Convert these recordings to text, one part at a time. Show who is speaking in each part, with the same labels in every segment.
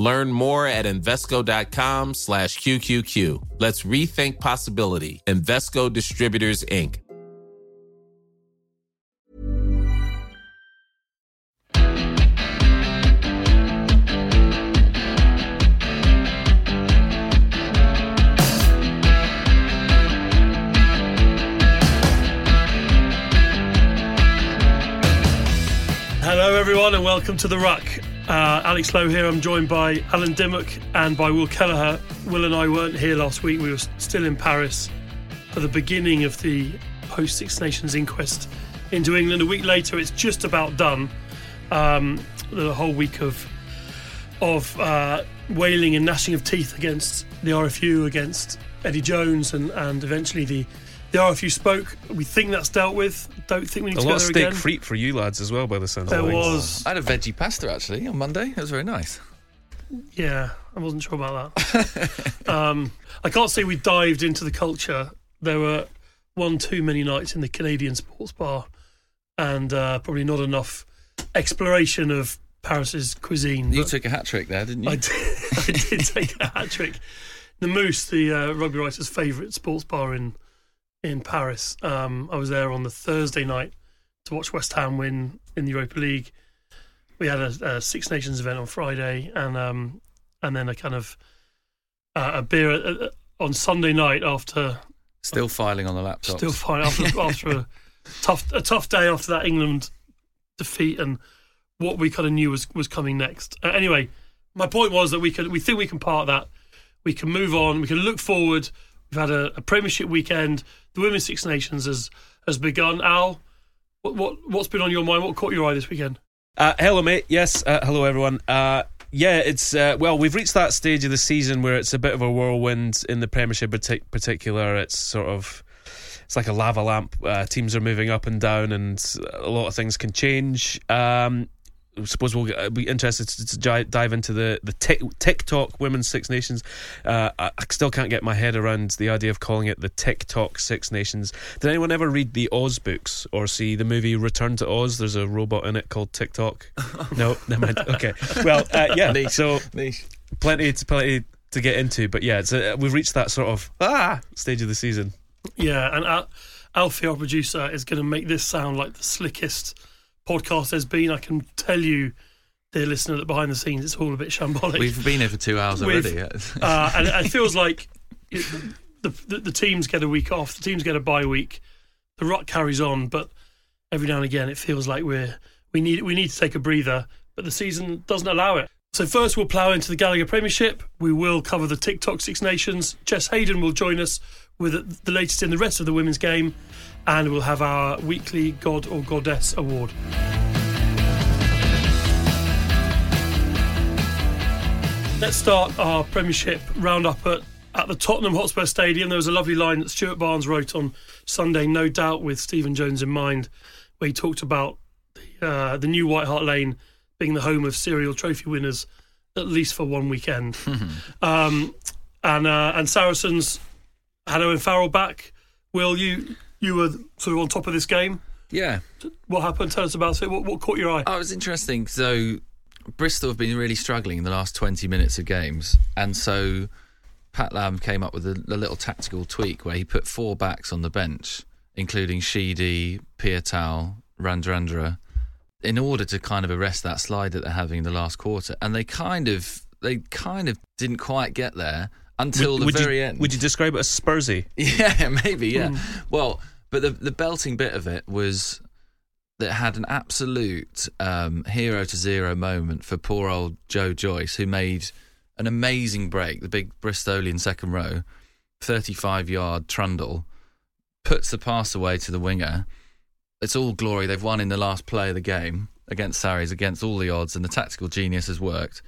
Speaker 1: Learn more at Invesco.com slash QQQ. Let's rethink possibility. Invesco Distributors, Inc.
Speaker 2: Hello, everyone, and welcome to The Ruck. Uh, Alex Lowe here. I'm joined by Alan Dymock and by Will Kelleher. Will and I weren't here last week. We were still in Paris for the beginning of the post Six Nations inquest into England. A week later, it's just about done. Um, the whole week of of uh, wailing and gnashing of teeth against the RFU, against Eddie Jones, and, and eventually the the RFU spoke. We think that's dealt with. Don't think we need
Speaker 3: a
Speaker 2: to
Speaker 3: lot
Speaker 2: go
Speaker 3: of
Speaker 2: there
Speaker 3: steak
Speaker 2: again.
Speaker 3: free for you lads as well, by the sounds
Speaker 2: There
Speaker 3: of things.
Speaker 2: was,
Speaker 4: I had a veggie pasta actually on Monday. It was very nice.
Speaker 2: yeah. I wasn't sure about that. um, I can't say we dived into the culture. There were one too many nights in the Canadian sports bar, and uh, probably not enough exploration of Paris's cuisine.
Speaker 4: You took a hat trick there, didn't you?
Speaker 2: I did, I did take a hat trick. The Moose, the uh, rugby writer's favourite sports bar in in Paris. Um, I was there on the Thursday night to watch West Ham win in the Europa League. We had a, a Six Nations event on Friday, and um, and then a kind of uh, a beer uh, on Sunday night after
Speaker 4: Still filing on the laptop.
Speaker 2: still fine after after a tough a tough day after that England defeat and what we kind of knew was was coming next. Uh, anyway, my point was that we could we think we can part that. We can move on. We can look forward. We've had a, a Premiership weekend. The Women's Six Nations has has begun. Al, what what what's been on your mind? What caught your eye this weekend?
Speaker 3: Uh, hello, mate. Yes, uh, hello, everyone. Uh, yeah, it's uh, well, we've reached that stage of the season where it's a bit of a whirlwind in the Premiership, partic- particular. It's sort of it's like a lava lamp. Uh, teams are moving up and down, and a lot of things can change. Um, I suppose we'll get- be interested to, to dive into the the tic- TikTok Women's Six Nations. Uh, I, I still can't get my head around the idea of calling it the TikTok Six Nations. Did anyone ever read the Oz books or see the movie Return to Oz? There's a robot in it called TikTok. no, never mind. Okay, well, uh, yeah.
Speaker 4: Niche.
Speaker 3: So
Speaker 4: Niche.
Speaker 3: plenty, to, plenty to get into, but yeah, it's a, we've reached that sort of ah stage of the season.
Speaker 2: Yeah, and Al, Alfie, our producer, is going to make this sound like the slickest podcast there's been. I can tell you, dear listener, that behind the scenes it's all a bit shambolic.
Speaker 4: We've been here for two hours already.
Speaker 2: uh, and it feels like it, the, the the teams get a week off, the teams get a bye week, the rut carries on, but every now and again it feels like we're we need we need to take a breather, but the season doesn't allow it. So first we'll plough into the Gallagher Premiership. We will cover the TikTok Six Nations. Jess Hayden will join us with the latest in the rest of the women's game, and we'll have our weekly God or Goddess award. Let's start our Premiership roundup at, at the Tottenham Hotspur Stadium. There was a lovely line that Stuart Barnes wrote on Sunday, no doubt with Stephen Jones in mind, where he talked about the, uh, the new White Hart Lane being the home of serial trophy winners, at least for one weekend. um, and uh, and Saracens had Owen Farrell back. Will you you were sort of on top of this game?
Speaker 4: yeah.
Speaker 2: What happened? Tell us about it. What, what caught your eye?
Speaker 4: Oh, it was interesting. So Bristol have been really struggling in the last 20 minutes of games. And so Pat Lam came up with a, a little tactical tweak where he put four backs on the bench, including Sheedy, Piutau, Radradra, in order to kind of arrest that slide that they're having in the last quarter. And they kind of they kind of didn't quite get there until
Speaker 3: would,
Speaker 4: the
Speaker 3: would
Speaker 4: very
Speaker 3: you,
Speaker 4: end.
Speaker 3: Would you describe it as Spursy?
Speaker 4: Yeah, maybe, yeah.
Speaker 2: Hmm.
Speaker 4: Well, but the the belting bit of it was that had an absolute um, hero to zero moment for poor old Joe Joyce, who made an amazing break, the big Bristolian second row, 35 yard trundle, puts the pass away to the winger. It's all glory. They've won in the last play of the game against Sarries, against all the odds, and the tactical genius has worked.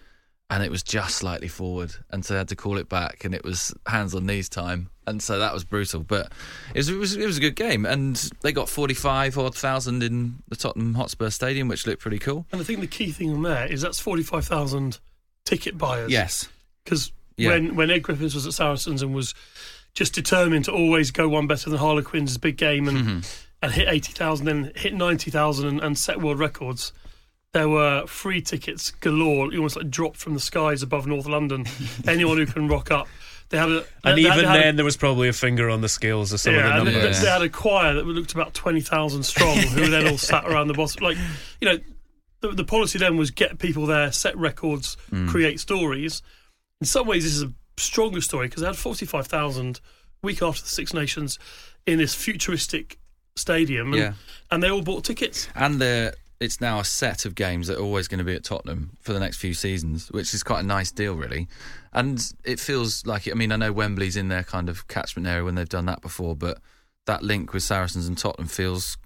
Speaker 4: And it was just slightly forward, and so they had to call it back, and it was hands on knees time, and so that was brutal. But it was it was, it was a good game, and they got forty five odd thousand in the Tottenham Hotspur Stadium, which looked pretty cool.
Speaker 2: And I think the key thing on there is that's 45,000 ticket buyers.
Speaker 4: Yes,
Speaker 2: Because
Speaker 4: Yeah.
Speaker 2: when, when Ed Griffiths was at Saracens and was just determined to always go one better than Harlequins' big game and,
Speaker 4: Mm-hmm.
Speaker 2: and hit 80,000, then hit 90,000 and, and set world records, there were free tickets galore, almost like dropped from the skies above North London. Anyone who can rock up. They had a,
Speaker 3: And
Speaker 2: they,
Speaker 3: even
Speaker 2: they had a-
Speaker 3: then, there was probably a finger on the scales of some
Speaker 2: yeah,
Speaker 3: of the numbers.
Speaker 2: they, they had a choir that looked about 20,000 strong who then all sat around the boss. Like, you know, the, the policy then was get people there, set records,
Speaker 3: Mm.
Speaker 2: create stories. In some ways, this is a stronger story because they had 45,000 week after the Six Nations in this futuristic stadium. And,
Speaker 4: Yeah.
Speaker 2: and they all bought tickets.
Speaker 4: and they're, it's now a set of games that are always going to be at Tottenham for the next few seasons, which is quite a nice deal, really. And it feels like, I mean, I know Wembley's in their kind of catchment area when they've done that before, but that link with Saracens and Tottenham feels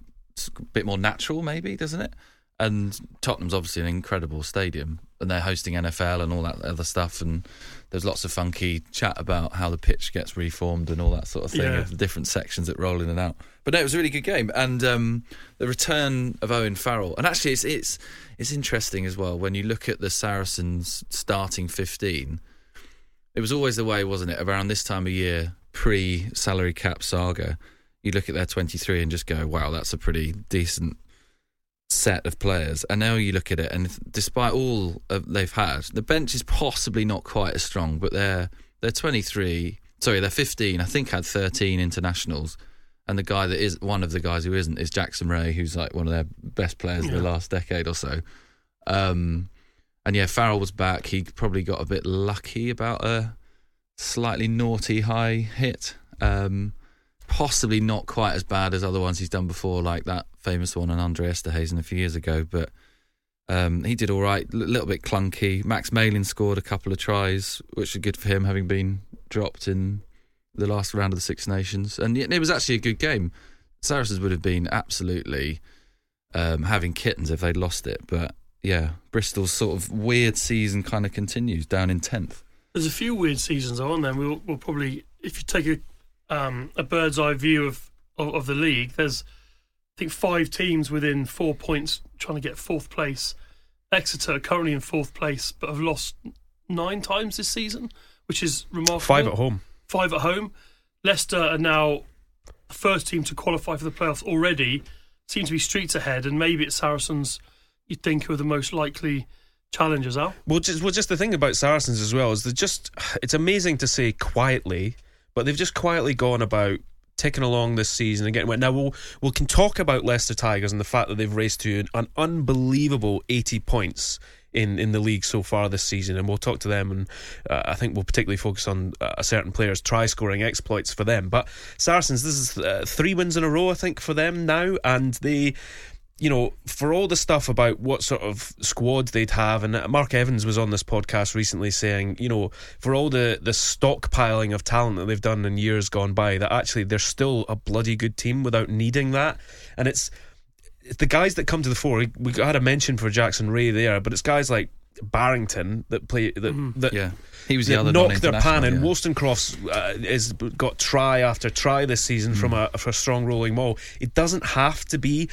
Speaker 4: a bit more natural, maybe, doesn't it? And Tottenham's obviously an incredible stadium, and they're hosting NFL and all that other stuff. And there's lots of funky chat about how the pitch gets reformed and all that sort of thing
Speaker 2: Yeah.
Speaker 4: of the different sections that roll in and out. But no, it was a really good game, and um, the return of Owen Farrell. And actually, it's it's it's interesting as well when you look at the Saracens starting fifteen. It was always the way, wasn't it? Around this time of year, pre salary cap saga, you look at their 23 and just go, wow, that's a pretty decent set of players. And now you look at it, and despite all of they've had, the bench is possibly not quite as strong, but they're, they're 23, sorry, they're 15, I think had 13 internationals. And the guy that is one of the guys who isn't is Jackson Wray, who's like one of their best players in the last decade or so. Um, and yeah, Farrell was back. He probably got a bit lucky about a slightly naughty high hit. Um, possibly not quite as bad as other ones he's done before, like that famous one on Andre Esterhuizen a few years ago. But um, he did all right. A little bit clunky. Max Malin scored a couple of tries, which are good for him, having been dropped in the last round of the Six Nations. And it was actually a good game. Saracens would have been absolutely um, having kittens if they'd lost it. But yeah, Bristol's sort of weird season kind of continues down in 10th.
Speaker 2: There's a few weird seasons on there. We'll, we'll probably, if you take a, um, a bird's eye view of, of, of the league, there's, I think, five teams within four points trying to get fourth place. Exeter are currently in fourth place, but have lost nine times this season, which is remarkable.
Speaker 3: Five at home.
Speaker 2: Five at home. Leicester are now the first team to qualify for the playoffs already. Seem to be streets ahead, and maybe it's Saracens. You'd think who are the most likely challengers. Al.
Speaker 3: Well, just well, just the thing about Saracens as well is they're just it's amazing to say quietly, but they've just quietly gone about ticking along this season and again. Now we'll we can talk about Leicester Tigers and the fact that they've raced to an unbelievable eighty points. In, in the league so far this season, and we'll talk to them, and uh, I think we'll particularly focus on uh, a certain player's try scoring exploits for them. But Saracens, this is uh, three wins in a row, I think, for them now, and they you know, for all the stuff about what sort of squad they'd have, and Mark Evans was on this podcast recently saying, you know, for all the the stockpiling of talent that they've done in years gone by, that actually they're still a bloody good team without needing that, and it's, it's the guys that come to the fore. We had a mention for Jackson Wray there, but it's guys like Barrington that play that that
Speaker 4: Yeah, he was the
Speaker 3: that
Speaker 4: other
Speaker 3: knock their pan in.
Speaker 4: non-international, yeah.
Speaker 3: Wollstonecroft's uh, has got try after try this season from
Speaker 4: Hmm.
Speaker 3: a for a strong rolling maul. It doesn't have to be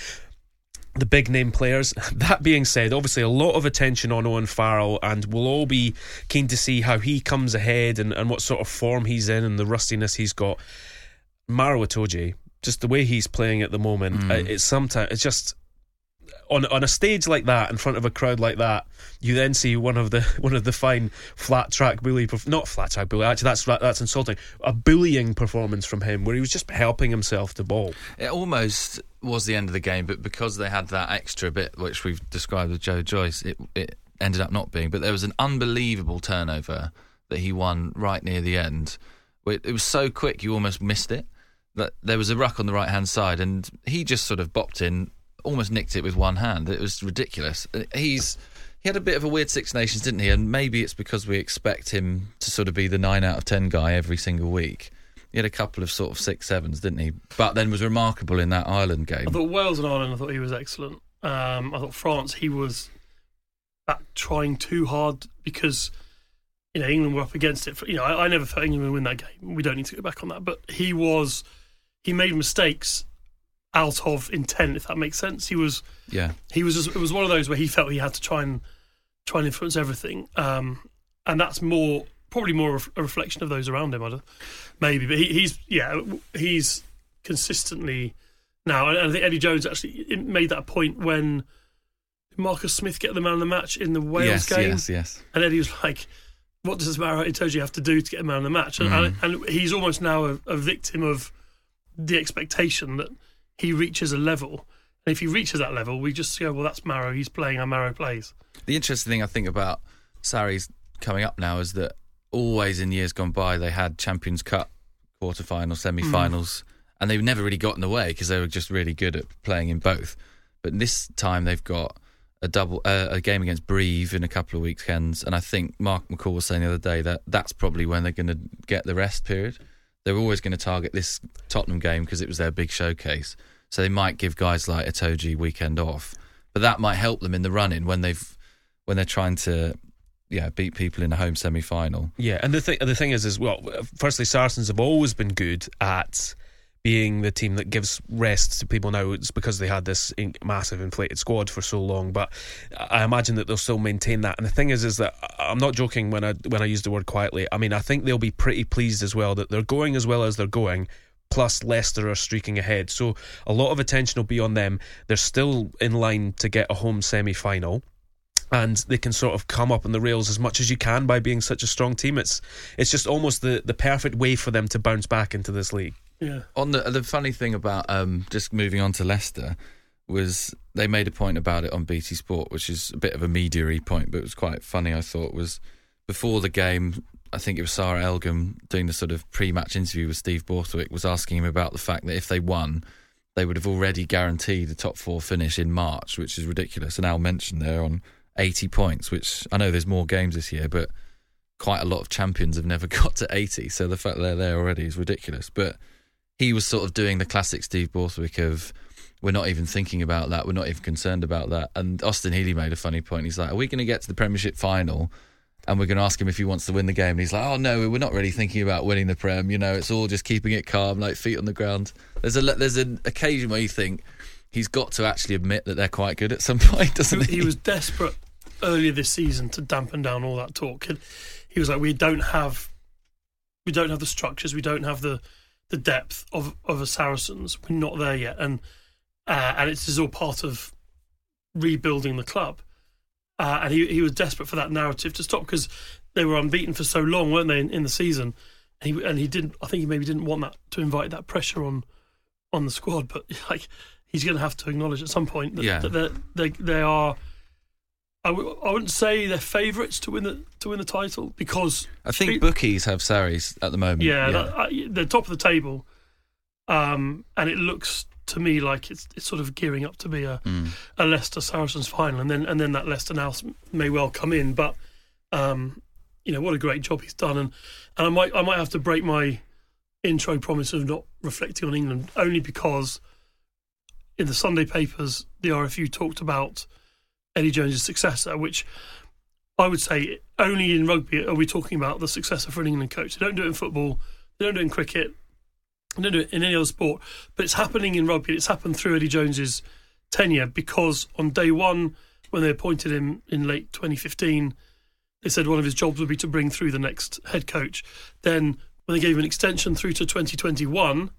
Speaker 3: the big name players. That being said, obviously a lot of attention on Owen Farrell, and we'll all be keen to see how he comes ahead and, and what sort of form he's in and the rustiness he's got. Maro Itoje, just the way he's playing at the moment, uh, it's sometimes it's just on on a stage like that in front of a crowd like that, you then see one of the one of the fine flat track bully, not flat track bully. Actually, that's that's insulting. A bullying performance from him where he was just helping himself to ball.
Speaker 4: It almost was the end of the game, but because they had that extra bit, which we've described with Joe Joyce, it, it ended up not being. But there was an unbelievable turnover that he won right near the end. It was so quick you almost missed it. That there was a ruck on the right hand side, and he just sort of bopped in, almost nicked it with one hand. It was ridiculous. Uh, He's he had a bit of a weird Six Nations, didn't he? And maybe it's because we expect him to sort of be the nine out of ten guy every single week. He had a couple of sort of six sevens, didn't he? But then was remarkable in that Ireland game.
Speaker 2: I thought Wales and Ireland. I thought he was excellent. Um, I thought France. He was back trying too hard because you know England were up against it. For, you know, I, I never thought England would win that game. We don't need to go back on that. But he was. He made mistakes out of intent, if that makes sense. He was.
Speaker 4: yeah,
Speaker 2: He was. Just, it was one of those where he felt he had to try and try and influence everything. Um, and that's more probably more a reflection of those around him. I don't, maybe, but he, he's yeah, he's consistently now. And I think Eddie Jones actually made that point when Marcus Smith get the man of the match in the Wales
Speaker 4: yes,
Speaker 2: game,
Speaker 4: yes, yes.
Speaker 2: and Eddie was like. What does Maro Itoje have to do to get a man of the match? And,
Speaker 4: Mm.
Speaker 2: and, and he's almost now a, a victim of the expectation that he reaches a level. And if he reaches that level, we just go, well, that's Maro. He's playing how Maro plays.
Speaker 4: The interesting thing I think about Sarri's coming up now is that always in years gone by they had Champions Cup quarterfinals, semi-finals, and they've never really got in the way because they were just really good at playing in both. But this time they've got a double uh, a game against Brive in a couple of weekends, and I think Mark McCall was saying the other day that that's probably when they're going to get the rest period. They're always going to target this Tottenham game because it was their big showcase, so they might give guys like Itoje weekend off, but that might help them in the run-in when they've when they're trying to yeah beat people in a home semi-final.
Speaker 3: Yeah, and the thing the thing is, as well, firstly, Saracens have always been good at being the team that gives rest to people. Now it's because they had this massive inflated squad for so long, but I imagine that they'll still maintain that. And the thing is, is that I'm not joking when I when I use the word quietly. I mean, I think they'll be pretty pleased as well that they're going as well as they're going. Plus, Leicester are streaking ahead, so a lot of attention will be on them. They're still in line to get a home semi-final and they can sort of come up on the rails as much as you can by being such a strong team. It's it's just almost the, the perfect way for them to bounce back into this league.
Speaker 2: Yeah.
Speaker 4: On the the funny thing about um, just moving on to Leicester was they made a point about it on BT Sport, which is a bit of a media point, but it was quite funny. I thought was before the game. I think it was Sarra Elgan doing the sort of pre-match interview with Steve Borthwick was asking him about the fact that if they won, they would have already guaranteed a top four finish in March, which is ridiculous. And Al mentioned they're on 80 points, which I know there's more games this year, but quite a lot of champions have never got to 80. So the fact that they're there already is ridiculous. But he was sort of doing the classic Steve Borthwick of we're not even thinking about that, we're not even concerned about that. And Austin Healey made a funny point. He's like, Are we going to get to the Premiership final? And we're going to ask him if he wants to win the game. And he's like, Oh no, we're not really thinking about winning the Prem. You know, it's all just keeping it calm, like feet on the ground. There's a there's an occasion where you think he's got to actually admit that they're quite good at some point, doesn't he?
Speaker 2: he was desperate earlier this season to dampen down all that talk. And he was like, "We don't have, we don't have the structures, we don't have the the depth of of a Saracens. We're not there yet." And uh, and it's all part of rebuilding the club. Uh, and he he was desperate for that narrative to stop because they were unbeaten for so long, weren't they, in, in the season? And he and he didn't. I think he maybe didn't want that to invite that pressure on on the squad. But like, he's going to have to acknowledge at some point that,
Speaker 4: Yeah.
Speaker 2: that they they are. I w- I wouldn't say they're favourites to win the to win the title because
Speaker 4: I think bookies have Sarries at the moment.
Speaker 2: yeah, That, uh, they're top of the table, um, and it looks to me like it's it's sort of gearing up to be a
Speaker 4: Mm.
Speaker 2: a Leicester Saracens final, and then and then that Leicester now may well come in. But um, you know what a great job he's done, and and I might I might have to break my intro promise of not reflecting on England only because in the Sunday papers the RFU talked about Eddie Jones' successor, which I would say only in rugby are we talking about the successor for an England coach. They don't do it in football, they don't do it in cricket, they don't do it in any other sport. But it's happening in rugby. It's happened through Eddie Jones's tenure because on day one, when they appointed him in late 2015, they said one of his jobs would be to bring through the next head coach. Then, when they gave him an extension through to 2021,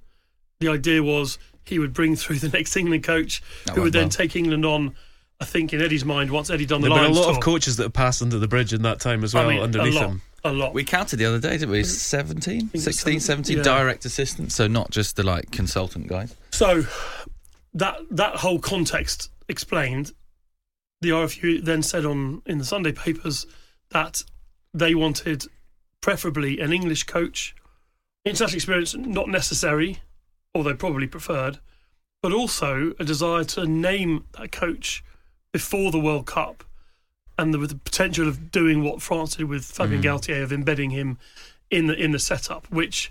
Speaker 2: the idea was he would bring through the next England coach,
Speaker 4: That
Speaker 2: who would
Speaker 4: went
Speaker 2: then
Speaker 4: well.
Speaker 2: take England on. I think in Eddie's mind, once Eddie done the
Speaker 3: There have been a lot
Speaker 2: tour,
Speaker 3: of coaches that have passed under the bridge in that time as well,
Speaker 2: I mean,
Speaker 3: underneath
Speaker 2: a lot,
Speaker 3: him.
Speaker 2: a lot.
Speaker 4: We counted the other day, didn't we? 17,
Speaker 2: it's
Speaker 4: 16, 17
Speaker 2: yeah.
Speaker 4: direct assistants, so not just the like consultant guys.
Speaker 2: So that that whole context explained. The RFU then said on in the Sunday papers that they wanted preferably an English coach. International experience not necessary, although probably preferred, but also a desire to name that coach before the World Cup, and the, with the potential of doing what France did with Fabien Galthié of embedding him in the in the setup. Which,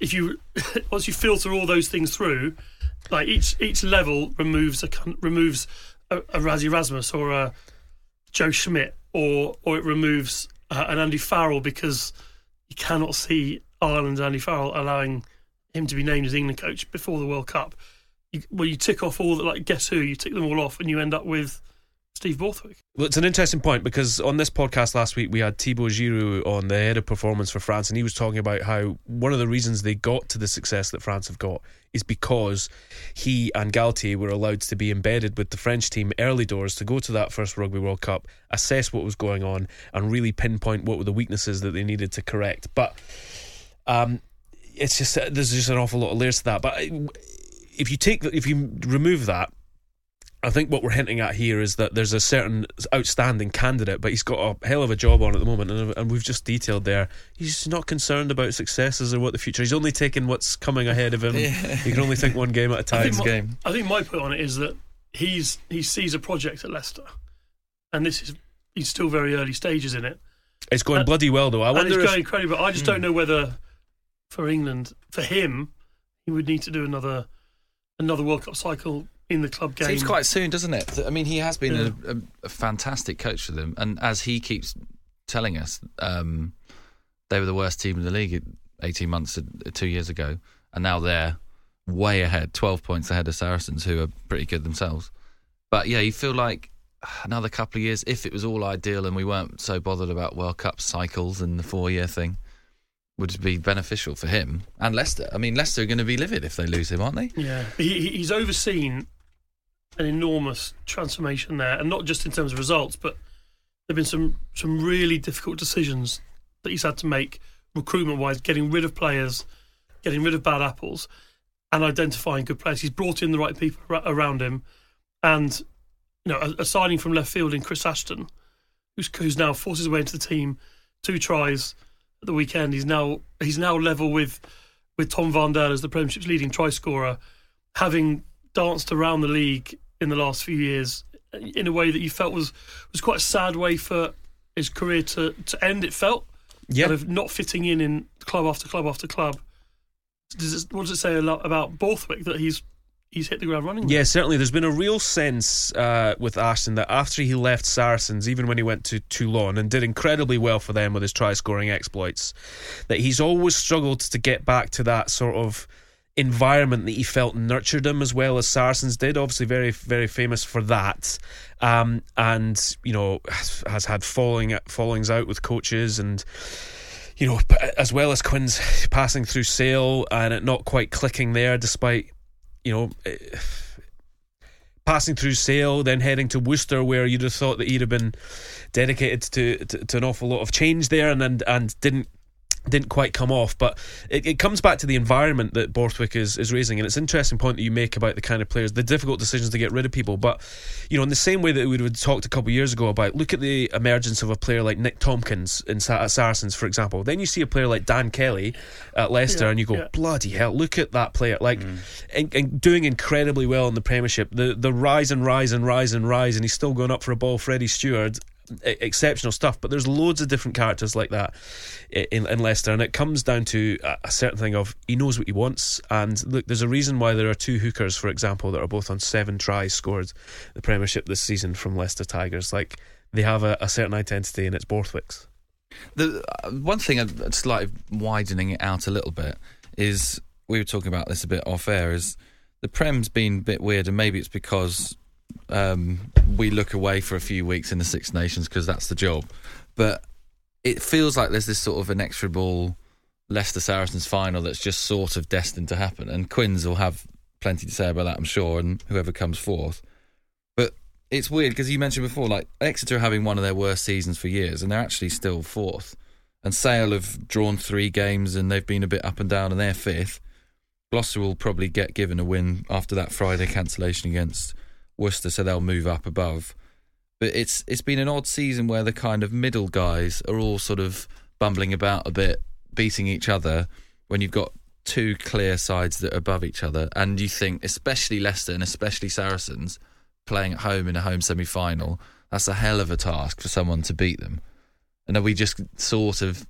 Speaker 2: if you once you filter all those things through, like each each level removes a removes a, a Rassie Erasmus or a Joe Schmidt or or it removes uh, an Andy Farrell because you cannot see Ireland's Andy Farrell allowing him to be named as England coach before the World Cup. You, well, you tick off all the like guess who you tick them all off and you end up with Steve Borthwick.
Speaker 3: Well, it's an interesting point because on this podcast last week we had Thibault Giroud on the head of performance for France, and he was talking about how one of the reasons they got to the success that France have got is because he and Galthié were allowed to be embedded with the French team early doors to go to that first Rugby World Cup, assess what was going on, and really pinpoint what were the weaknesses that they needed to correct. But um, it's just there's just an awful lot of layers to that. But if you take if you remove that I think what we're hinting at here is that there's a certain outstanding candidate, but he's got a hell of a job on at the moment, and, and we've just detailed there. He's not concerned about successes or what the future. He's only taking what's coming ahead of him. He can only think one game at a time.
Speaker 2: I think, my,
Speaker 4: game.
Speaker 2: I think my point on it is that he's he sees a project at Leicester, and this is he's still very early stages in it.
Speaker 3: It's going
Speaker 2: And-
Speaker 3: bloody well, though. I
Speaker 2: and it's
Speaker 3: if
Speaker 2: going incredible. I just hmm. don't know whether for England, for him, he would need to do another another World Cup cycle in the club game.
Speaker 4: Seems quite soon, doesn't it? I mean, he has been
Speaker 2: Yeah.
Speaker 4: a, a, fantastic coach for them, and as he keeps telling us, um, they were the worst team in the league 18 months, uh, two years ago, and now they're way ahead, 12 points ahead of Saracens, who are pretty good themselves. But yeah, you feel like another couple of years, if it was all ideal and we weren't so bothered about World Cup cycles and the four-year thing, would be beneficial for him and Leicester. I mean, Leicester are going to be livid if they lose him, aren't they?
Speaker 2: Yeah, he, he- he's overseen an enormous transformation there, and not just in terms of results, but there've been some some really difficult decisions that he's had to make recruitment wise, getting rid of players, getting rid of bad apples, and identifying good players. He's brought in the right people around him, and you know, a, signing from left field in Chris Ashton, who's who's now forced his way into the team, two tries the weekend. He's now he's now level with with Tom Van Der as the Premiership's leading try scorer, having danced around the league in the last few years in a way that you felt was was quite a sad way for his career to, to end. It felt
Speaker 3: yeah,
Speaker 2: kind of not fitting in in club after club after club. Does it, what does it say a lot about Borthwick that he's he's hit the ground running?
Speaker 3: Yeah, certainly. There's been a real sense uh, with Ashton that after he left Saracens, even when he went to Toulon and did incredibly well for them with his try scoring exploits, that he's always struggled to get back to that sort of environment that he felt nurtured him as well as Saracens did. Obviously, very, very famous for that. Um, and, you know, has, has had falling fallings out with coaches and you know, as well as Quins passing through Sale and it not quite clicking there, despite you know, eh, passing through Sale, then heading to Worcester, where you'd have thought that he'd have been dedicated to to, to an awful lot of change there, and and, and didn't didn't quite come off. But it, it comes back to the environment that Borthwick is, is raising, and it's an interesting point that you make about the kind of players, the difficult decisions to get rid of people. But you know, in the same way that we would have talked a couple of years ago about, look at the emergence of a player like Nick Tompkins in Sa- at Saracens, for example. Then you see a player like Dan Kelly at Leicester,
Speaker 2: Yeah,
Speaker 3: and you go,
Speaker 2: yeah.
Speaker 3: bloody hell, look at that player, like, mm. and, and doing incredibly well in the Premiership. The the rise and rise and rise and rise, and he's still going up for a ball. Freddie Steward, exceptional stuff. But there's loads of different characters like that in, in Leicester, and it comes down to a, certain thing of he knows what he wants. And look, there's a reason why there are two hookers, for example, that are both on seven tries scored the Premiership this season from Leicester Tigers. Like they have a, a certain identity, and it's Borthwick's.
Speaker 4: The uh, one thing, I'd slightly widening it out a little bit, is we were talking about this a bit off air. Is the Prem's been a bit weird, and maybe it's because um, we look away for a few weeks in the Six Nations because that's the job. But it feels like there's this sort of inexorable Leicester Saracens final that's just sort of destined to happen, and Quins will have plenty to say about that, I'm sure, and whoever comes fourth. But it's weird because you mentioned before, like Exeter are having one of their worst seasons for years, and they're actually still fourth. And Sale have drawn three games, and they've been a bit up and down, and they're fifth. Gloucester will probably get given a win after that Friday cancellation against Worcester, so they'll move up above. But it's it's been an odd season where the kind of middle guys are all sort of bumbling about a bit, beating each other when you've got two clear sides that are above each other, and you think, especially Leicester and especially Saracens, playing at home in a home semi final, that's a hell of a task for someone to beat them. And are we just sort of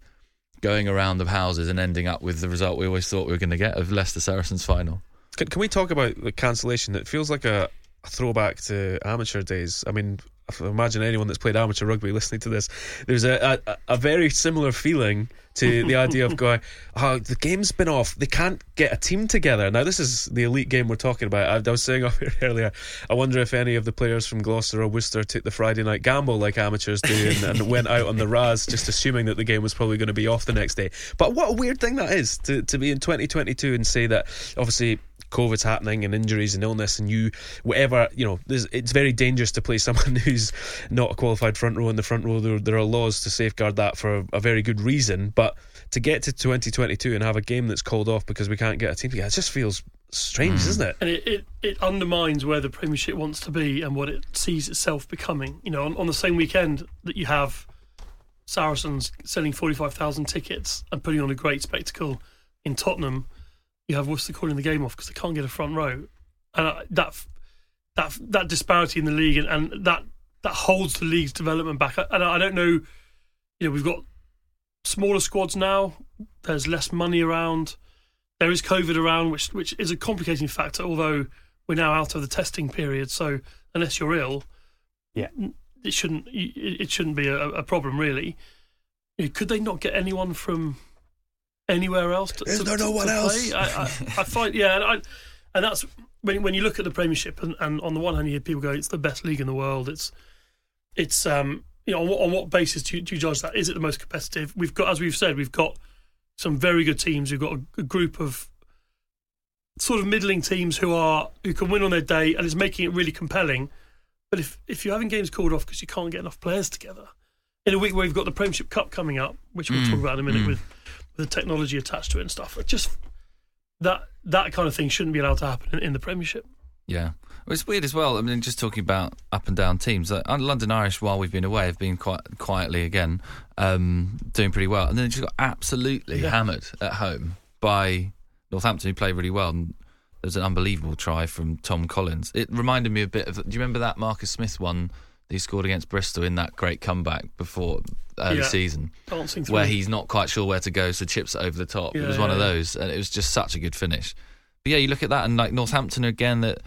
Speaker 4: going around the houses and ending up with the result we always thought we were going to get of Leicester Saracens final?
Speaker 3: Can, can we talk about the cancellation? It feels like a, a throwback to amateur days. I mean, I imagine anyone that's played amateur rugby listening to this, there's a, a, a very similar feeling to the idea of going, oh, the game's been off. They can't get a team together. Now, this is the elite game we're talking about. I, I was saying off here earlier, I wonder if any of the players from Gloucester or Worcester took the Friday night gamble like amateurs do and, and went out on the Raz just assuming that the game was probably going to be off the next day. But what a weird thing that is to, to be in 2022 and say that obviously COVID's happening and injuries and illness, and you, whatever, you know, it's very dangerous to play someone who's not a qualified front row in the front row. There, there are laws to safeguard that for a, a, very good reason. But to get to 2022 and have a game that's called off because we can't get a team together, it just feels strange, mm. isn't it?
Speaker 2: And it, it, it, undermines where the Premiership wants to be and what it sees itself becoming. You know, on, on the same weekend that you have Saracens selling 45,000 tickets and putting on a great spectacle in Tottenham you have Worcester calling the game off because they can't get a front row, and uh, that that that disparity in the league and, and that that holds the league's development back. And I, I don't know, you know, we've got smaller squads now. There's less money around. There is COVID around, which which is a complicating factor. Although we're now out of the testing period, so unless you're ill,
Speaker 3: yeah,
Speaker 2: it shouldn't it shouldn't be a, a problem really. Could they not get anyone from anywhere else. To,
Speaker 3: Is
Speaker 2: to,
Speaker 3: there no one else?
Speaker 2: I, I, I, find, yeah, and, I, and that's when when you look at the Premiership, and, and, on the one hand, you hear people go, "It's the best league in the world." It's it's um you know on what, on what basis do you, do you judge that? Is it the most competitive? We've got, as we've said, we've got some very good teams. We've got a, a group of sort of middling teams who are who can win on their day, and it's making it really compelling. But if if you're having games called off because you can't get enough players together in a week where we've got the Premiership Cup coming up, which we'll mm. talk about in a minute mm. with the technology attached to it and stuff. It just that that kind of thing shouldn't be allowed to happen in, in the Premiership.
Speaker 4: Yeah. Well, it's weird as well. I mean, just talking about up and down teams. Like, London Irish, while we've been away, have been quite quietly again, um, doing pretty well. And then just got absolutely yeah. hammered at home by Northampton, who played really well. And there was an unbelievable try from Tom Collins. It reminded me a bit of. Do you remember that Marcus Smith one he scored against Bristol in that great comeback before early yeah. season, where he's not quite sure where to go, so chips over the top. Yeah, it was one of those, and it was just such a good finish. But yeah, you look at that, and like Northampton again, that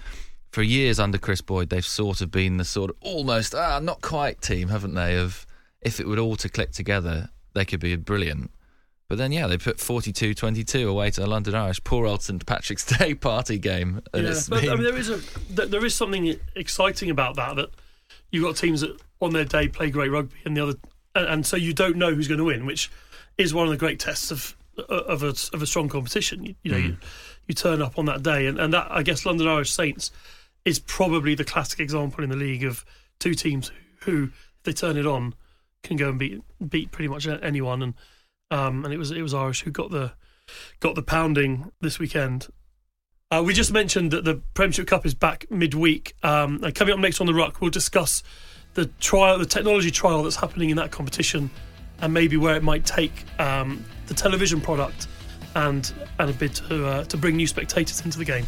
Speaker 4: for years under Chris Boyd, they've sort of been the sort of almost ah not quite team, haven't they? Of if it would all to click together, they could be brilliant. But then, yeah, they put 42-22 away to the London Irish. Poor old St Patrick's Day party game.
Speaker 2: And yeah, but. I mean, there is a there is something exciting about that that you've got teams that on their day play great rugby, and the other, and, and so you don't know who's going to win, which is one of the great tests of of a of a strong competition. You, you know, mm. you, you turn up on that day, and, and that I guess London Irish Saints is probably the classic example in the league of two teams who, who if they turn it on, can go and beat beat pretty much anyone. And um, and it was it was Irish who got the got the pounding this weekend. Uh, we just mentioned that the Premiership Cup is back midweek. Um, and coming up next on the Ruck, we'll discuss the trial, the technology trial that's happening in that competition, and maybe where it might take um, the television product, and and a bid to uh, to bring new spectators into the game.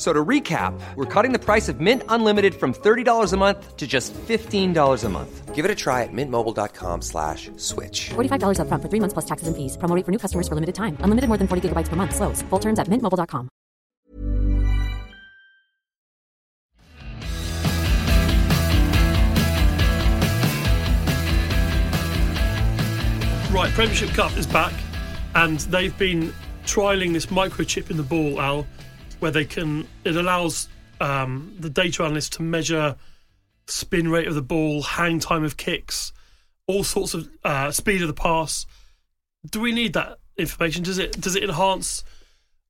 Speaker 5: F- So to recap, we're cutting the price of Mint Unlimited from $30 a month to just $15 a month. Give it a try at mintmobile.com slash switch.
Speaker 6: $45 upfront for three months plus taxes and fees. Promo rate for new customers for limited time. Unlimited more than 40 gigabytes per month. Slows. Full terms at mintmobile.com.
Speaker 2: Right, Premiership Cup is back, and they've been trialing this microchip in the ball, Al, where they can. It allows um, the data analyst to measure spin rate of the ball, hang time of kicks, all sorts of uh, speed of the pass. Do we need that information? Does it does it enhance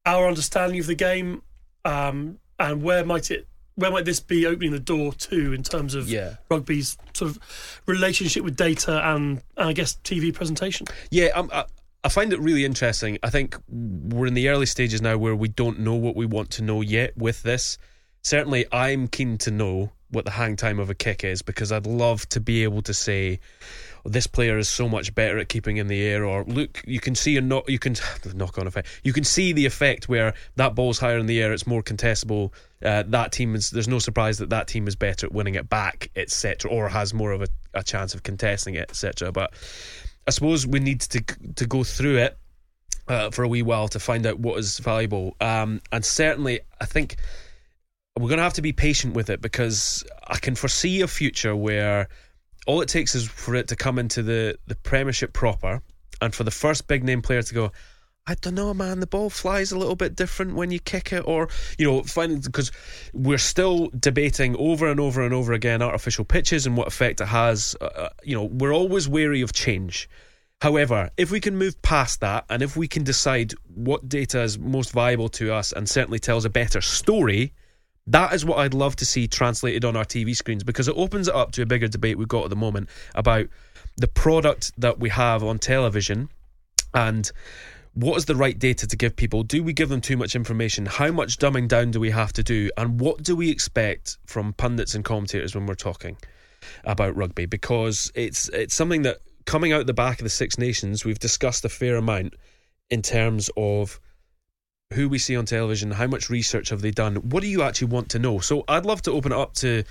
Speaker 2: our understanding of the game? Um, and where might it where might this be opening the door to in terms of
Speaker 3: Yeah.
Speaker 2: rugby's sort of relationship with data and, and I guess TV presentation?
Speaker 3: Yeah, um, I, I find it really interesting. I think we're in the early stages now where we don't know what we want to know yet with this. Certainly, I'm keen to know what the hang time of a kick is because I'd love to be able to say, "Oh, this player is so much better at keeping in the air, or look, you can see a knock, you can knock on effect. You can see the effect where that ball's higher in the air, it's more contestable. Uh, that team is there's no surprise that that team is better at winning it back, etc., or has more of a, a chance of contesting it, etc. But I suppose we need to to go through it uh, for a wee while to find out what is valuable. Um, and certainly, I think we're going to have to be patient with it because I can foresee a future where all it takes is for it to come into the the Premiership proper, and for the first big name player to go. I don't know, man. The ball flies a little bit different when you kick it, or you know, because we're still debating over and over and over again artificial pitches and what effect it has. Uh, uh, you know, we're always wary of change. However, if we can move past that and if we can decide what data is most viable to us and certainly tells a better story, that is what I'd love to see translated on our TV screens because it opens it up to a bigger debate we've got at the moment about the product that we have on television and what is the right data to give people? Do we give them too much information? How much dumbing down do we have to do? And what do we expect from pundits and commentators when we're talking about rugby? Because it's it's something that coming out the back of the Six Nations, we've discussed a fair amount in terms of who we see on television, how much research have they done? What do you actually want to know? So I'd love to open it up to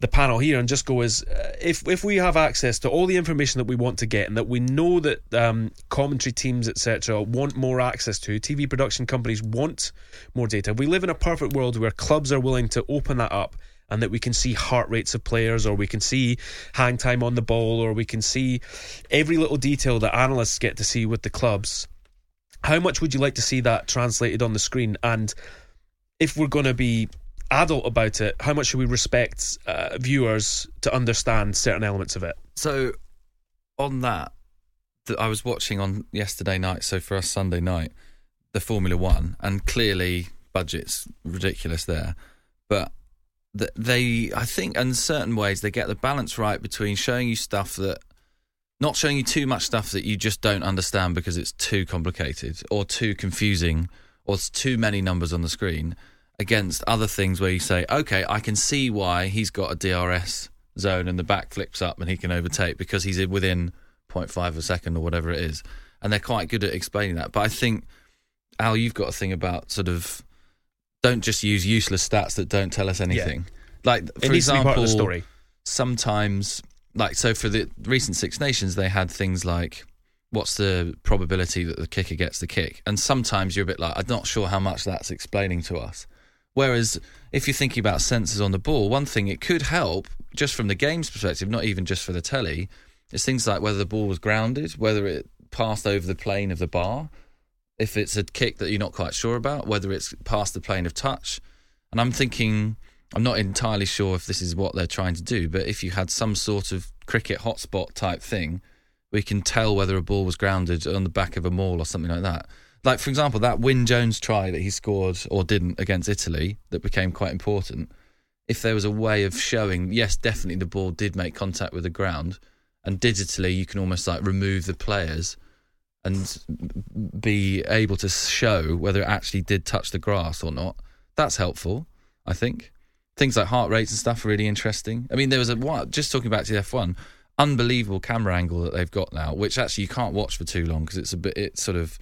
Speaker 3: the panel here and just go as uh, if if we have access to all the information that we want to get and that we know that um, commentary teams etc want more access to TV production companies want more data. We live in a perfect world where clubs are willing to open that up and that we can see heart rates of players or we can see hang time on the ball or we can see every little detail that analysts get to see with the clubs. How much would you like to see that translated on the screen? And if we're going to be adult about it, how much should we respect uh, viewers to understand certain elements of it?
Speaker 4: So, on that, th- I was watching on yesterday night. So for us Sunday night, the Formula One, and clearly budget's ridiculous there, but th- they, I think, in certain ways, they get the balance right between showing you stuff that. Not showing you too much stuff that you just don't understand because it's too complicated or too confusing or too many numbers on the screen against other things where you say, okay, I can see why he's got a DRS zone and the back flips up and he can overtake because he's within 0.5 of a second or whatever it is. And they're quite good at explaining that. But I think, Al, you've got a thing about sort of don't just use useless stats that don't tell us anything. Like, for example,
Speaker 3: to be part of the story.
Speaker 4: sometimes like so for the recent Six Nations they had things like what's the probability that the kicker gets the kick and sometimes you're a bit like I'm not sure how much that's explaining to us whereas if you're thinking about sensors on the ball one thing it could help just from the game's perspective not even just for the telly is things like whether the ball was grounded whether it passed over the plane of the bar if it's a kick that you're not quite sure about whether it's past the plane of touch and I'm thinking I'm not entirely sure if this is what they're trying to do, but if you had some sort of cricket hotspot type thing, we can tell whether a ball was grounded on the back of a maul or something like that. Like, for example, that Win Jones try that he scored or didn't against Italy that became quite important. If there was a way of showing, yes, definitely the ball did make contact with the ground, and digitally you can almost like remove the players and be able to show whether it actually did touch the grass or not. That's helpful, I think. Things like heart rates and stuff are really interesting. I mean, there was a what just talking back to the F1, unbelievable camera angle that they've got now, which actually you can't watch for too long because it's a bit it's sort of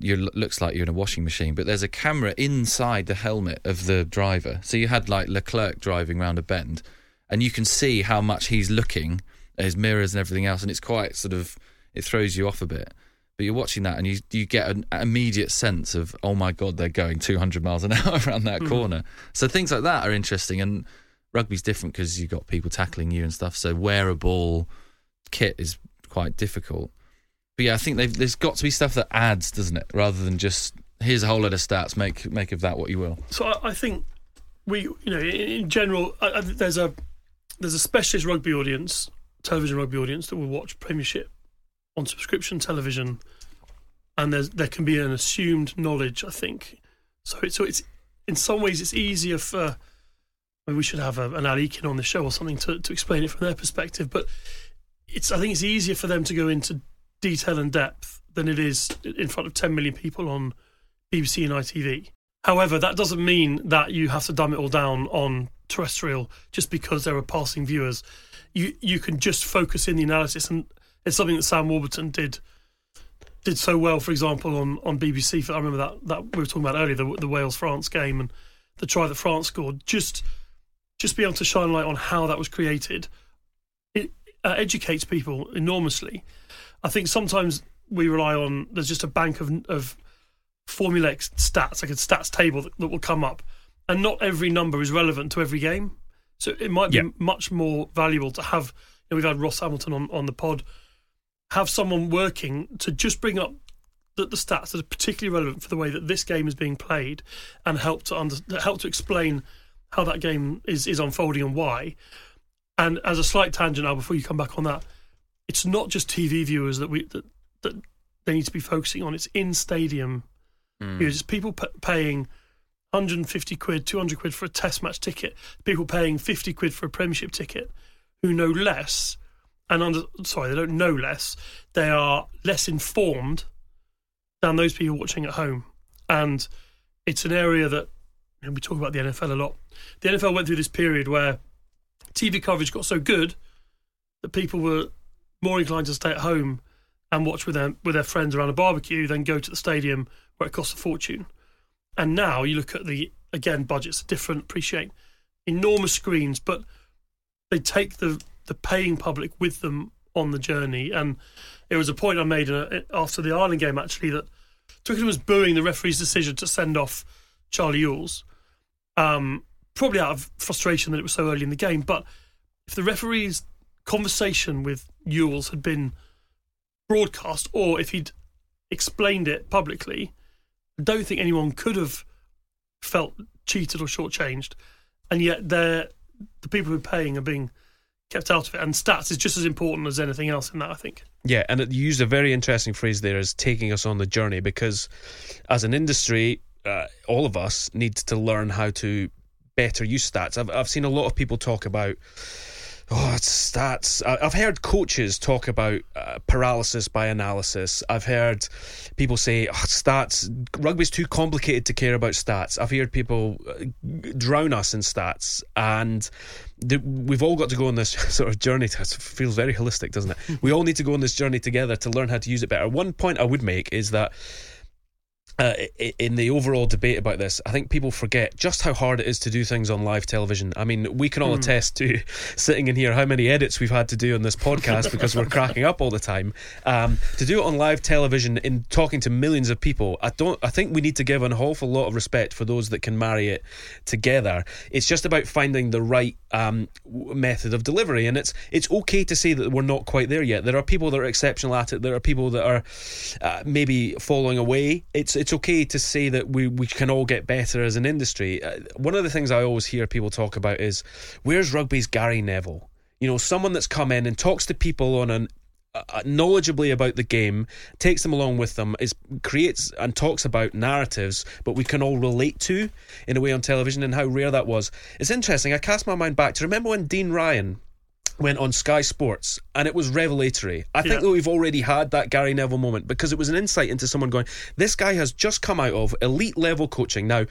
Speaker 4: you looks like you're in a washing machine. But there's a camera inside the helmet of the driver, so you had like Leclerc driving around a bend, and you can see how much he's looking at his mirrors and everything else, and it's quite sort of it throws you off a bit. But you're watching that and you you get an immediate sense of oh my god they're going 200 miles an hour around that mm. corner. So things like that are interesting and rugby's different because you've got people tackling you and stuff. So wearable kit is quite difficult. But yeah, I think there's got to be stuff that adds, doesn't it, rather than just here's a whole lot of stats. Make make of that what you will.
Speaker 2: So I, I think we, you know, in, in general, I, I, there's a there's a specialist rugby audience, television rugby audience that will watch Premiership on subscription television, and there's there can be an assumed knowledge. I think so. It's so it's in some ways it's easier for. Maybe we should have a, an Ali on the show or something to, to explain it from their perspective. But it's I think it's easier for them to go into detail and depth than it is in front of 10 million people on BBC and ITV. However, that doesn't mean that you have to dumb it all down on terrestrial just because there are passing viewers. You you can just focus in the analysis, and it's something that Sam Warburton did did so well. For example, on on BBC, I remember that that we were talking about earlier, the, the Wales France game and the try that France scored. Just just be able to shine light on how that was created. It uh, educates people enormously. I think sometimes we rely on there's just a bank of of formulaic stats, like a stats table that, that will come up, and not every number is relevant to every game. So it might be yeah. much more valuable to have. You know, we've had Ross Hamilton on on the pod have someone working to just bring up the, the, stats that are particularly relevant for the way that this game is being played and help to under, help to explain how that game is is unfolding and why. And as a slight tangent now, before you come back on that, it's not just TV viewers that we that, that they need to be focusing on. It's in stadium mm. viewers. It's people p- paying 150 quid, 200 quid for a test match ticket. People paying 50 quid for a Premiership ticket, who know less and under sorry, they don't know less. They are less informed than those people watching at home, and it's an area that you know, we talk about the NFL a lot. The NFL went through this period where TV coverage got so good that people were more inclined to stay at home and watch with their with their friends around a barbecue than go to the stadium where it costs a fortune. And now you look at the again budgets are different. Appreciate enormous screens, but they take the the paying public with them on the journey. And it was a point I made a, after the Ireland game actually that Twickenham was booing the referee's decision to send off Charlie Ewels, um, probably out of frustration that it was so early in the game. But if the referee's conversation with Ewels had been broadcast, or if he'd explained it publicly, I don't think anyone could have felt cheated or shortchanged. And yet, they're the people who are paying are being kept out of it. And stats is just as important as anything else in that, I think.
Speaker 3: Yeah, and it used a very interesting phrase there as taking us on the journey because as an industry, uh, all of us need to learn how to better use stats. I've, I've seen a lot of people talk about Oh, it's stats. I've heard coaches talk about uh, paralysis by analysis. I've heard people say oh, stats. Rugby's too complicated to care about stats. I've heard people uh, drown us in stats, and we've all got to go on this sort of journey. To, it feels very holistic, doesn't it? we all need to go on this journey together to learn how to use it better. One point I would make is that uh, in the overall debate about this, I think people forget just how hard it is to do things on live television. I mean, we can all mm. attest to sitting in here how many edits we've had to do on this podcast because we're cracking up all the time. Um, to do it on live television in talking to millions of people, I don't. I think we need to give an awful lot of respect for those that can marry it together. It's just about finding the right um, method of delivery, and it's it's okay to say that we're not quite there yet. There are people that are exceptional at it. There are people that are uh, maybe falling away. It's it's it's okay to say that we, we can all get better as an industry. Uh, one of the things I always hear people talk about is where's rugby's Gary Neville? You know, someone that's come in and talks to people on an uh, uh, knowledgeably about the game, takes them along with them, is creates and talks about narratives, but we can all relate to in a way on television, and how rare that was. It's interesting. I cast my mind back to remember when Dean Ryan went on Sky Sports and it was revelatory. I think
Speaker 2: Yeah.
Speaker 3: that we've already had that Gary Neville moment because it was an insight into someone going, this guy has just come out of elite level coaching. Now,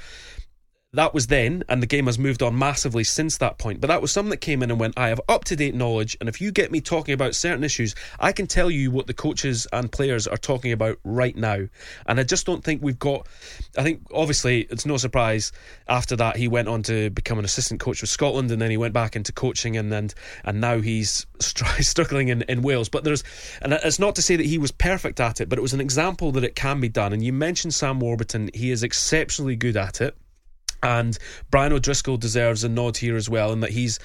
Speaker 3: that was then, and the game has moved on massively since that point. But that was someone that came in and went, I have up to date knowledge, and if you get me talking about certain issues, I can tell you what the coaches and players are talking about right now. And I just don't think we've got. I think, obviously, it's no surprise after that he went on to become an assistant coach with Scotland, and then he went back into coaching, and and, and now he's str- struggling in, in Wales. But there's, and it's not to say that he was perfect at it, but it was an example that it can be done. And you mentioned Sam Warburton, he is exceptionally good at it. And Brian O'Driscoll deserves a nod here as well, in that he's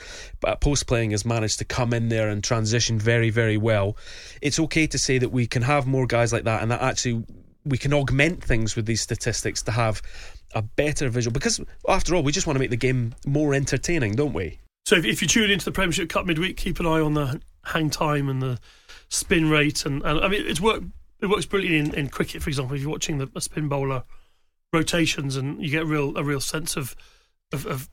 Speaker 3: uh, post playing has managed to come in there and transition very, very well. It's okay to say that we can have more guys like that, and that actually we can augment things with these statistics to have a better visual. Because after all, we just want to make the game more entertaining, don't we?
Speaker 2: So if, if you tune into the Premiership Cup midweek, keep an eye on the hang time and the spin rate, and, and I mean it's work. It works brilliantly in, in cricket, for example. If you're watching the a spin bowler rotations, and you get a real a real sense of of, of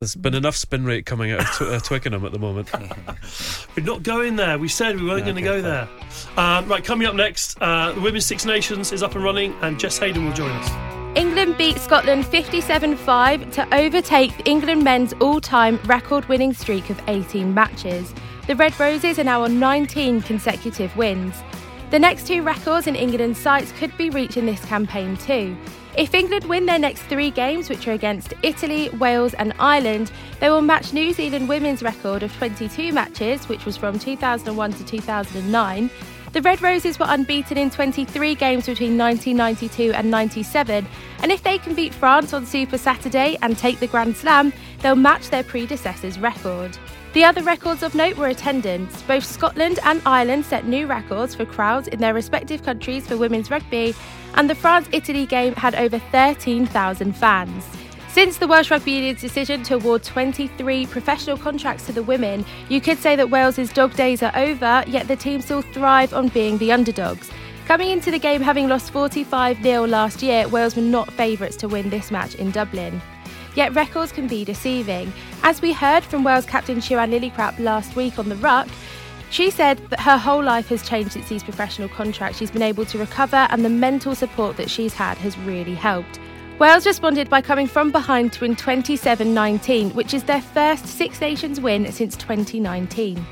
Speaker 3: There's been enough spin rate coming out of Tw- uh, Twickenham at the moment.
Speaker 2: we're not going there. We said we weren't going to go there. Um, right, coming up next, uh, the Women's Six Nations is up and running, and Jess Hayden will join us.
Speaker 7: England beat Scotland 57 5 to overtake England men's all time record winning streak of 18 matches. The Red Roses are now on 19 consecutive wins. The next two records in England's sights could be reached in this campaign too. If England win their next three games, which are against Italy, Wales, and Ireland, they will match New Zealand women's record of 22 matches, which was from 2001 to 2009. The Red Roses were unbeaten in 23 games between 1992 and 97, and if they can beat France on Super Saturday and take the Grand Slam, they'll match their predecessor's record. The other records of note were attendance. Both Scotland and Ireland set new records for crowds in their respective countries for women's rugby, and the France Italy game had over 13,000 fans. Since the Welsh Rugby Union's decision to award 23 professional contracts to the women, you could say that Wales's dog days are over, yet the team still thrive on being the underdogs. Coming into the game having lost 45 0 last year, Wales were not favourites to win this match in Dublin. Yet records can be deceiving. As we heard from Wales captain Siwan Lillicrap last week on The Ruck, she said that her whole life has changed since these professional contracts. She's been able to recover, and the mental support that she's had has really helped. Wales responded by coming from behind to win 27 19, which is their first Six Nations win since 2019.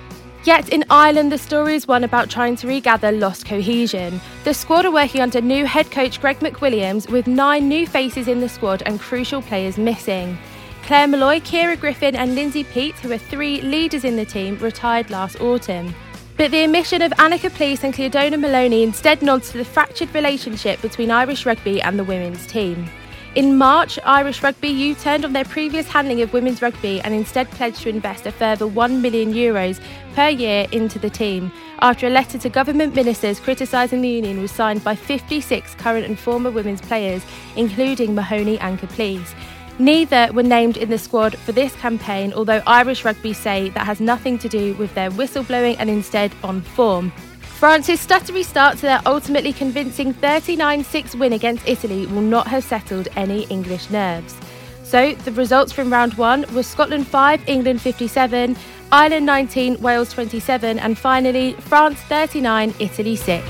Speaker 7: Yet in Ireland, the story is one about trying to regather lost cohesion. The squad are working under new head coach Greg McWilliams, with nine new faces in the squad and crucial players missing. Claire Molloy, Ciara Griffin, and Lindsay Peat, who are three leaders in the team, retired last autumn. But the omission of Anna Caplice and Cliodhna Moloney instead nods to the fractured relationship between Irish rugby and the women's team. In March, Irish Rugby U turned on their previous handling of women's rugby and instead pledged to invest a further 1 million euros per year into the team, after a letter to government ministers criticising the union was signed by 56 current and former women's players, including Mahoney and Caplice. Neither were named in the squad for this campaign, although Irish Rugby say that has nothing to do with their whistleblowing and instead on form. France's stuttery start to their ultimately convincing 39 6 win against Italy will not have settled any English nerves. So, the results from round one were Scotland 5, England 57, Ireland 19, Wales 27, and finally France 39, Italy 6.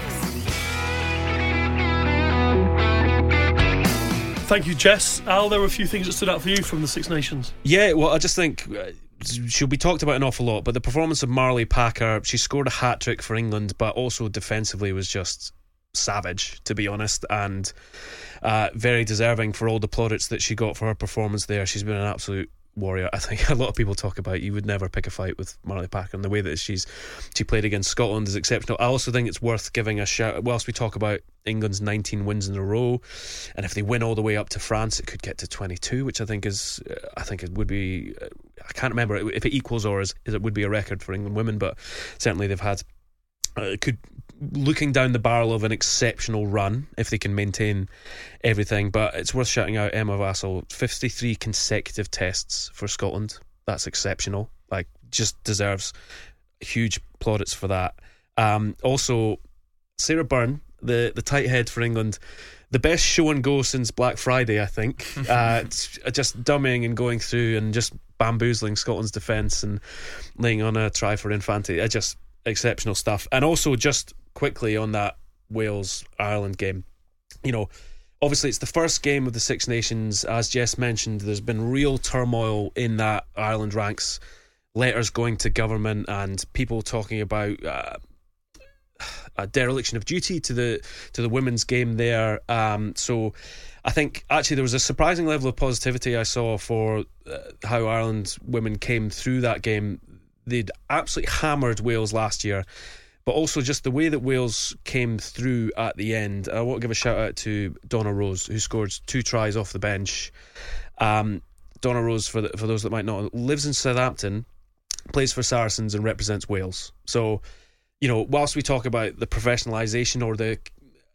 Speaker 2: Thank you, Jess. Al, there were a few things that stood out for you from the Six Nations.
Speaker 3: Yeah, well, I just think uh, she'll be talked about an awful lot, but the performance of Marley Packer, she scored a hat trick for England, but also defensively was just savage, to be honest, and uh, very deserving for all the plaudits that she got for her performance there. She's been an absolute warrior. I think a lot of people talk about you would never pick a fight with Marley Packer, and the way that she's she played against Scotland is exceptional. I also think it's worth giving a shout. Whilst we talk about England's 19 wins in a row, and if they win all the way up to France, it could get to 22, which I think is uh, I think it would be. I can't remember if it equals or is, is it would be a record for England women, but certainly they've had. Uh, could looking down the barrel of an exceptional run if they can maintain everything. But it's worth shouting out Emma Wassell, 53 consecutive tests for Scotland. That's exceptional. Like, just deserves huge plaudits for that. Um, also, Sarah Bern, the, the tight head for England, the best show and go since Black Friday, I think. uh, just dummying and going through and just bamboozling Scotland's defence and laying on a try for Infante. Uh, just exceptional stuff. And also, just quickly on that Wales Ireland game, you know, obviously it's the first game of the Six Nations. As Jess mentioned, there's been real turmoil in that Ireland ranks, letters going to government, and people talking about. Uh, a dereliction of duty to the to the women's game there. Um, so I think actually there was a surprising level of positivity I saw for uh, how Ireland's women came through that game. They'd absolutely hammered Wales last year, but also just the way that Wales came through at the end. I want to give a shout out to Donna Rose, who scored two tries off the bench. Um, Donna Rose, for the, for those that might not, lives in Southampton, plays for Saracens, and represents Wales. So you know, whilst we talk about the professionalisation or the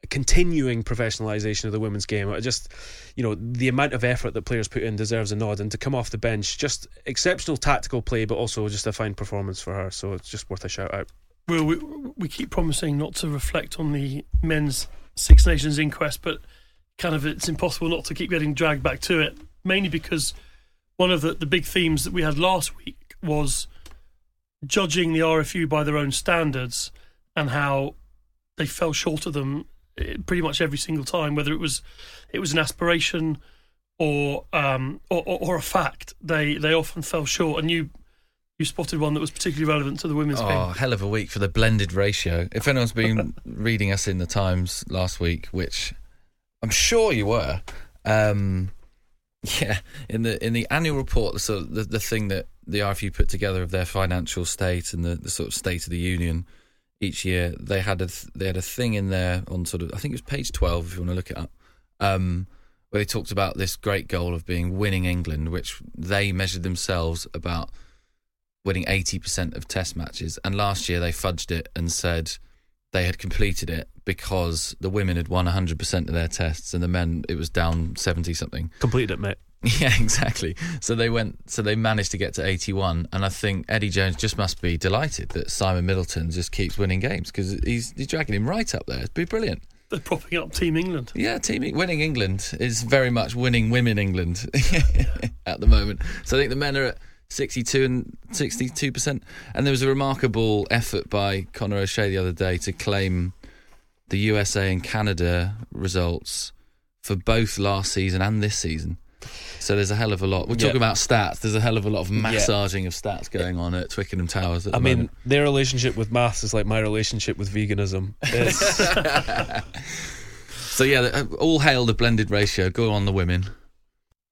Speaker 3: continuing professionalisation of the women's game, I just, you know, the amount of effort that players put in deserves a nod. And to come off the bench, just exceptional tactical play, but also just a fine performance for her. So it's just worth a shout out.
Speaker 2: Well, we, we keep promising not to reflect on the men's Six Nations inquest, but kind of it's impossible not to keep getting dragged back to it, mainly because one of the, the big themes that we had last week was judging the RFU by their own standards and how they fell short of them eh, pretty much every single time, whether it was it was an aspiration or um, or, or, or, a fact. They they often fell short, and you you spotted one that was particularly relevant to the women's
Speaker 4: oh,
Speaker 2: game.
Speaker 4: Oh, hell of a week for the blended ratio. If anyone's been reading us in the Times last week, which I'm sure you were, um, yeah, in the in the annual report, so the the thing that the RFU put together of their financial state and the, the sort of state of the union each year, they had a th- they had a thing in there on sort of I think it was page twelve if you want to look it up, um, where they talked about this great goal of being winning England, which they measured themselves about winning eighty percent of Test matches, and last year they fudged it and said they had completed it because the women had won 100% of their tests and the men it was down 70 something
Speaker 3: completed it mate
Speaker 4: Yeah, exactly. So they went. So they managed to get to eighty-one, and I think Eddie Jones just must be delighted that Simon Middleton just keeps winning games because he's he's dragging him right up there. it'd be brilliant.
Speaker 2: They're propping up Team England.
Speaker 4: Yeah, Team winning England is very much winning women England at the moment. So I think the men are at sixty-two and sixty-two percent, and there was a remarkable effort by Conor O'Shea the other day to claim the USA and Canada results for both last season and this season. So there's a hell of a lot. We're talking about stats. There's a hell of a lot of massaging yeah. of stats going on at Twickenham Towers. At
Speaker 3: I
Speaker 4: mean,
Speaker 3: moment. their relationship with maths is like my relationship with veganism.
Speaker 4: so yeah, uh, all hail the blended ratio. Go on the women.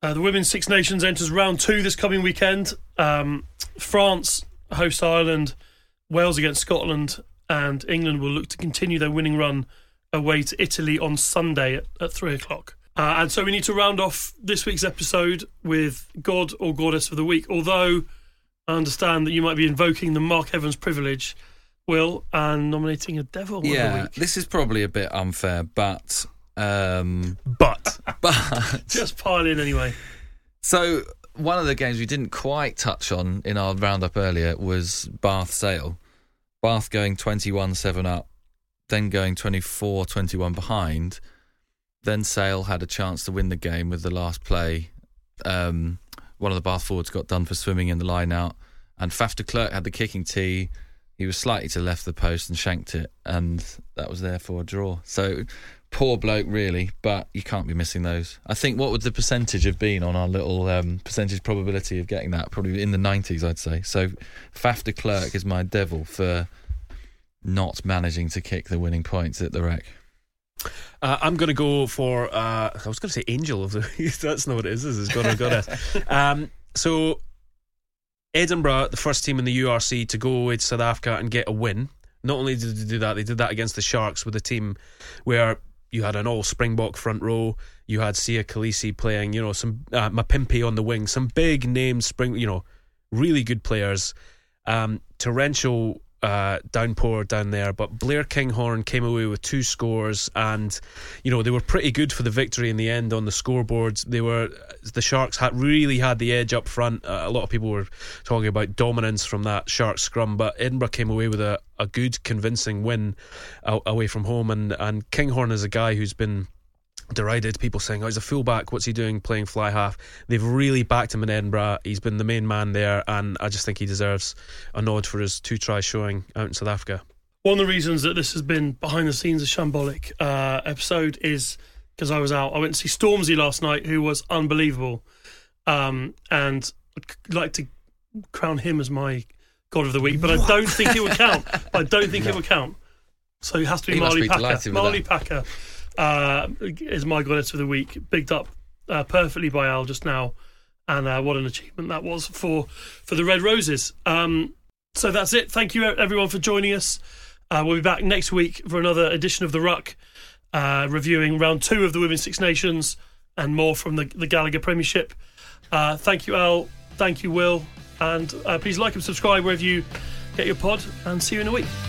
Speaker 2: Uh, the Women's Six Nations enters round two this coming weekend. Um, France host Ireland, Wales against Scotland, and England will look to continue their winning run away to Italy on Sunday at, at three o'clock. Uh, and so we need to round off this week's episode with God or Goddess of the Week. Although I understand that you might be invoking the Mark Evans privilege, Will, and nominating a devil.
Speaker 4: Yeah, this is probably a bit unfair, but. Um,
Speaker 2: but.
Speaker 4: But.
Speaker 2: Just pile in anyway.
Speaker 4: So, one of the games we didn't quite touch on in our roundup earlier was Bath Sale. Bath going 21 7 up, then going 24 21 behind then Sale had a chance to win the game with the last play. Um, one of the Bath forwards got done for swimming in the line out, and Faf de Klerk had the kicking tee. He was slightly to left of the post and shanked it, and that was there for a draw. So poor bloke, really, but you can't be missing those. I think what would the percentage have been on our little um, percentage probability of getting that? Probably in the 90s, I'd say. So Faf de Klerk is my devil for not managing to kick the winning points at the Rec.
Speaker 3: Uh, I'm going to go for. Uh, I was going to say Angel of the. that's not what it is. This is gonna go Um, so Edinburgh, the first team in the URC to go away to South Africa and get a win. Not only did they do that, they did that against the Sharks with a team where you had an all Springbok front row. You had Siya Kolisi playing, you know, some uh, Mapimpi on the wing, some big name spring, you know, really good players. Um, torrential uh, downpour down there. But Blair Kinghorn came away with two scores, and you know they were pretty good for the victory in the end on the scoreboards. They were the Sharks had really had the edge up front. Uh, a lot of people were talking about dominance from that Sharks scrum, but Edinburgh came away with a, a good, convincing win away from home. And and Kinghorn is a guy who's been derided. People saying, "Oh, he's a fullback. What's he doing playing fly half?" They've really backed him in Edinburgh. He's been the main man there, and I just think he deserves a nod for his two try showing out in South Africa.
Speaker 2: One of the reasons that this has been behind the scenes a Shambolic uh, episode is because I was out. I went to see Stormzy last night, who was unbelievable, um, and I'd like to crown him as my god of the week, but I don't think it would count. I don't think it would count. So it has to be
Speaker 4: He must
Speaker 2: Marley
Speaker 4: be
Speaker 2: Packer.
Speaker 4: with
Speaker 2: Marley
Speaker 4: that.
Speaker 2: Packer uh, is my goddess for the week. Bigged up uh, perfectly by Al just now, and uh, what an achievement that was for for the Red Roses. Um, so that's it. Thank you everyone for joining us. Uh, we'll be back next week for another edition of the Ruck, uh, reviewing round two of the Women's Six Nations and more from the, the Gallagher Premiership. Uh, thank you, Al. Thank you, Will. And please like and subscribe wherever you get your pod, and see you in a week.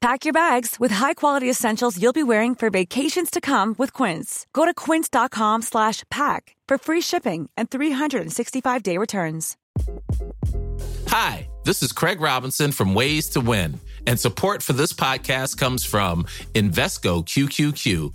Speaker 8: Pack your bags with high-quality essentials you'll be wearing for vacations to come with Quince. Go to quince.com slash pack for free shipping and 365-day returns.
Speaker 1: Hi, this is Craig Robinson from Ways to Win, and support for this podcast comes from Invesco QQQ,